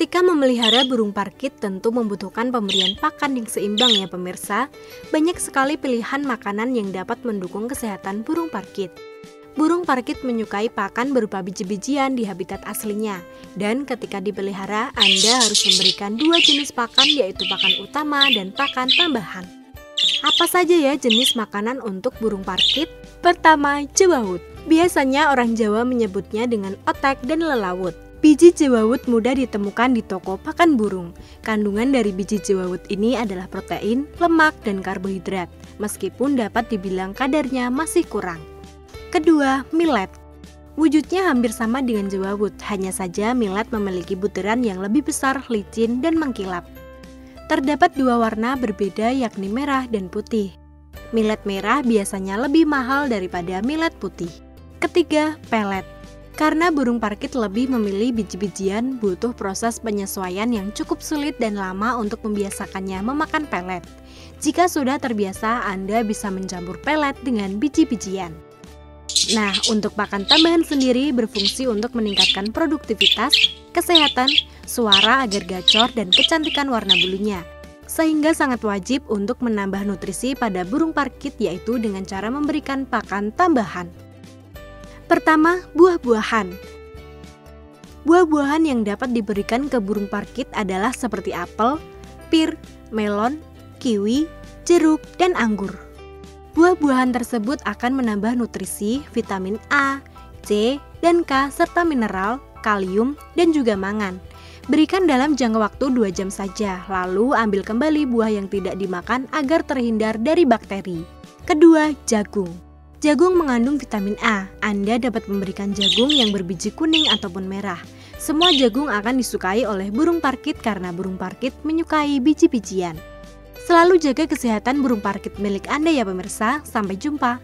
Ketika memelihara burung parkit tentu membutuhkan pemberian pakan yang seimbang ya pemirsa. Banyak sekali pilihan makanan yang dapat mendukung kesehatan burung parkit. Burung parkit menyukai pakan berupa biji-bijian di habitat aslinya. Dan ketika dipelihara, Anda harus memberikan dua jenis pakan yaitu pakan utama dan pakan tambahan. Apa saja ya jenis makanan untuk burung parkit? Pertama, jewawut. Biasanya orang Jawa menyebutnya dengan otek dan lelawut. Biji jewawut mudah ditemukan di toko pakan burung. Kandungan dari biji jewawut ini adalah protein, lemak, dan karbohidrat, meskipun dapat dibilang kadarnya masih kurang. Kedua, millet. Wujudnya hampir sama dengan jewawut, hanya saja millet memiliki butiran yang lebih besar, licin, dan mengkilap. Terdapat dua warna berbeda yakni merah dan putih. Millet merah biasanya lebih mahal daripada millet putih. Ketiga, pelet. Karena burung parkit lebih memilih biji-bijian, butuh proses penyesuaian yang cukup sulit dan lama untuk membiasakannya memakan pelet. Jika sudah terbiasa, Anda bisa mencampur pelet dengan biji-bijian. Nah, untuk pakan tambahan sendiri berfungsi untuk meningkatkan produktivitas, kesehatan, suara agar gacor, dan kecantikan warna bulunya. Sehingga sangat wajib untuk menambah nutrisi pada burung parkit yaitu dengan cara memberikan pakan tambahan. Pertama, buah-buahan. Buah-buahan yang dapat diberikan ke burung parkit adalah seperti apel, pir, melon, kiwi, jeruk, dan anggur. Buah-buahan tersebut akan menambah nutrisi vitamin A, C, dan K serta mineral, kalium, dan juga mangan. Berikan dalam jangka waktu 2 jam saja, lalu ambil kembali buah yang tidak dimakan agar terhindar dari bakteri. Kedua, jagung. Jagung mengandung vitamin A. Anda dapat memberikan jagung yang berbiji kuning ataupun merah. Semua jagung akan disukai oleh burung parkit karena burung parkit menyukai biji-bijian. Selalu jaga kesehatan burung parkit milik Anda ya pemirsa. Sampai jumpa.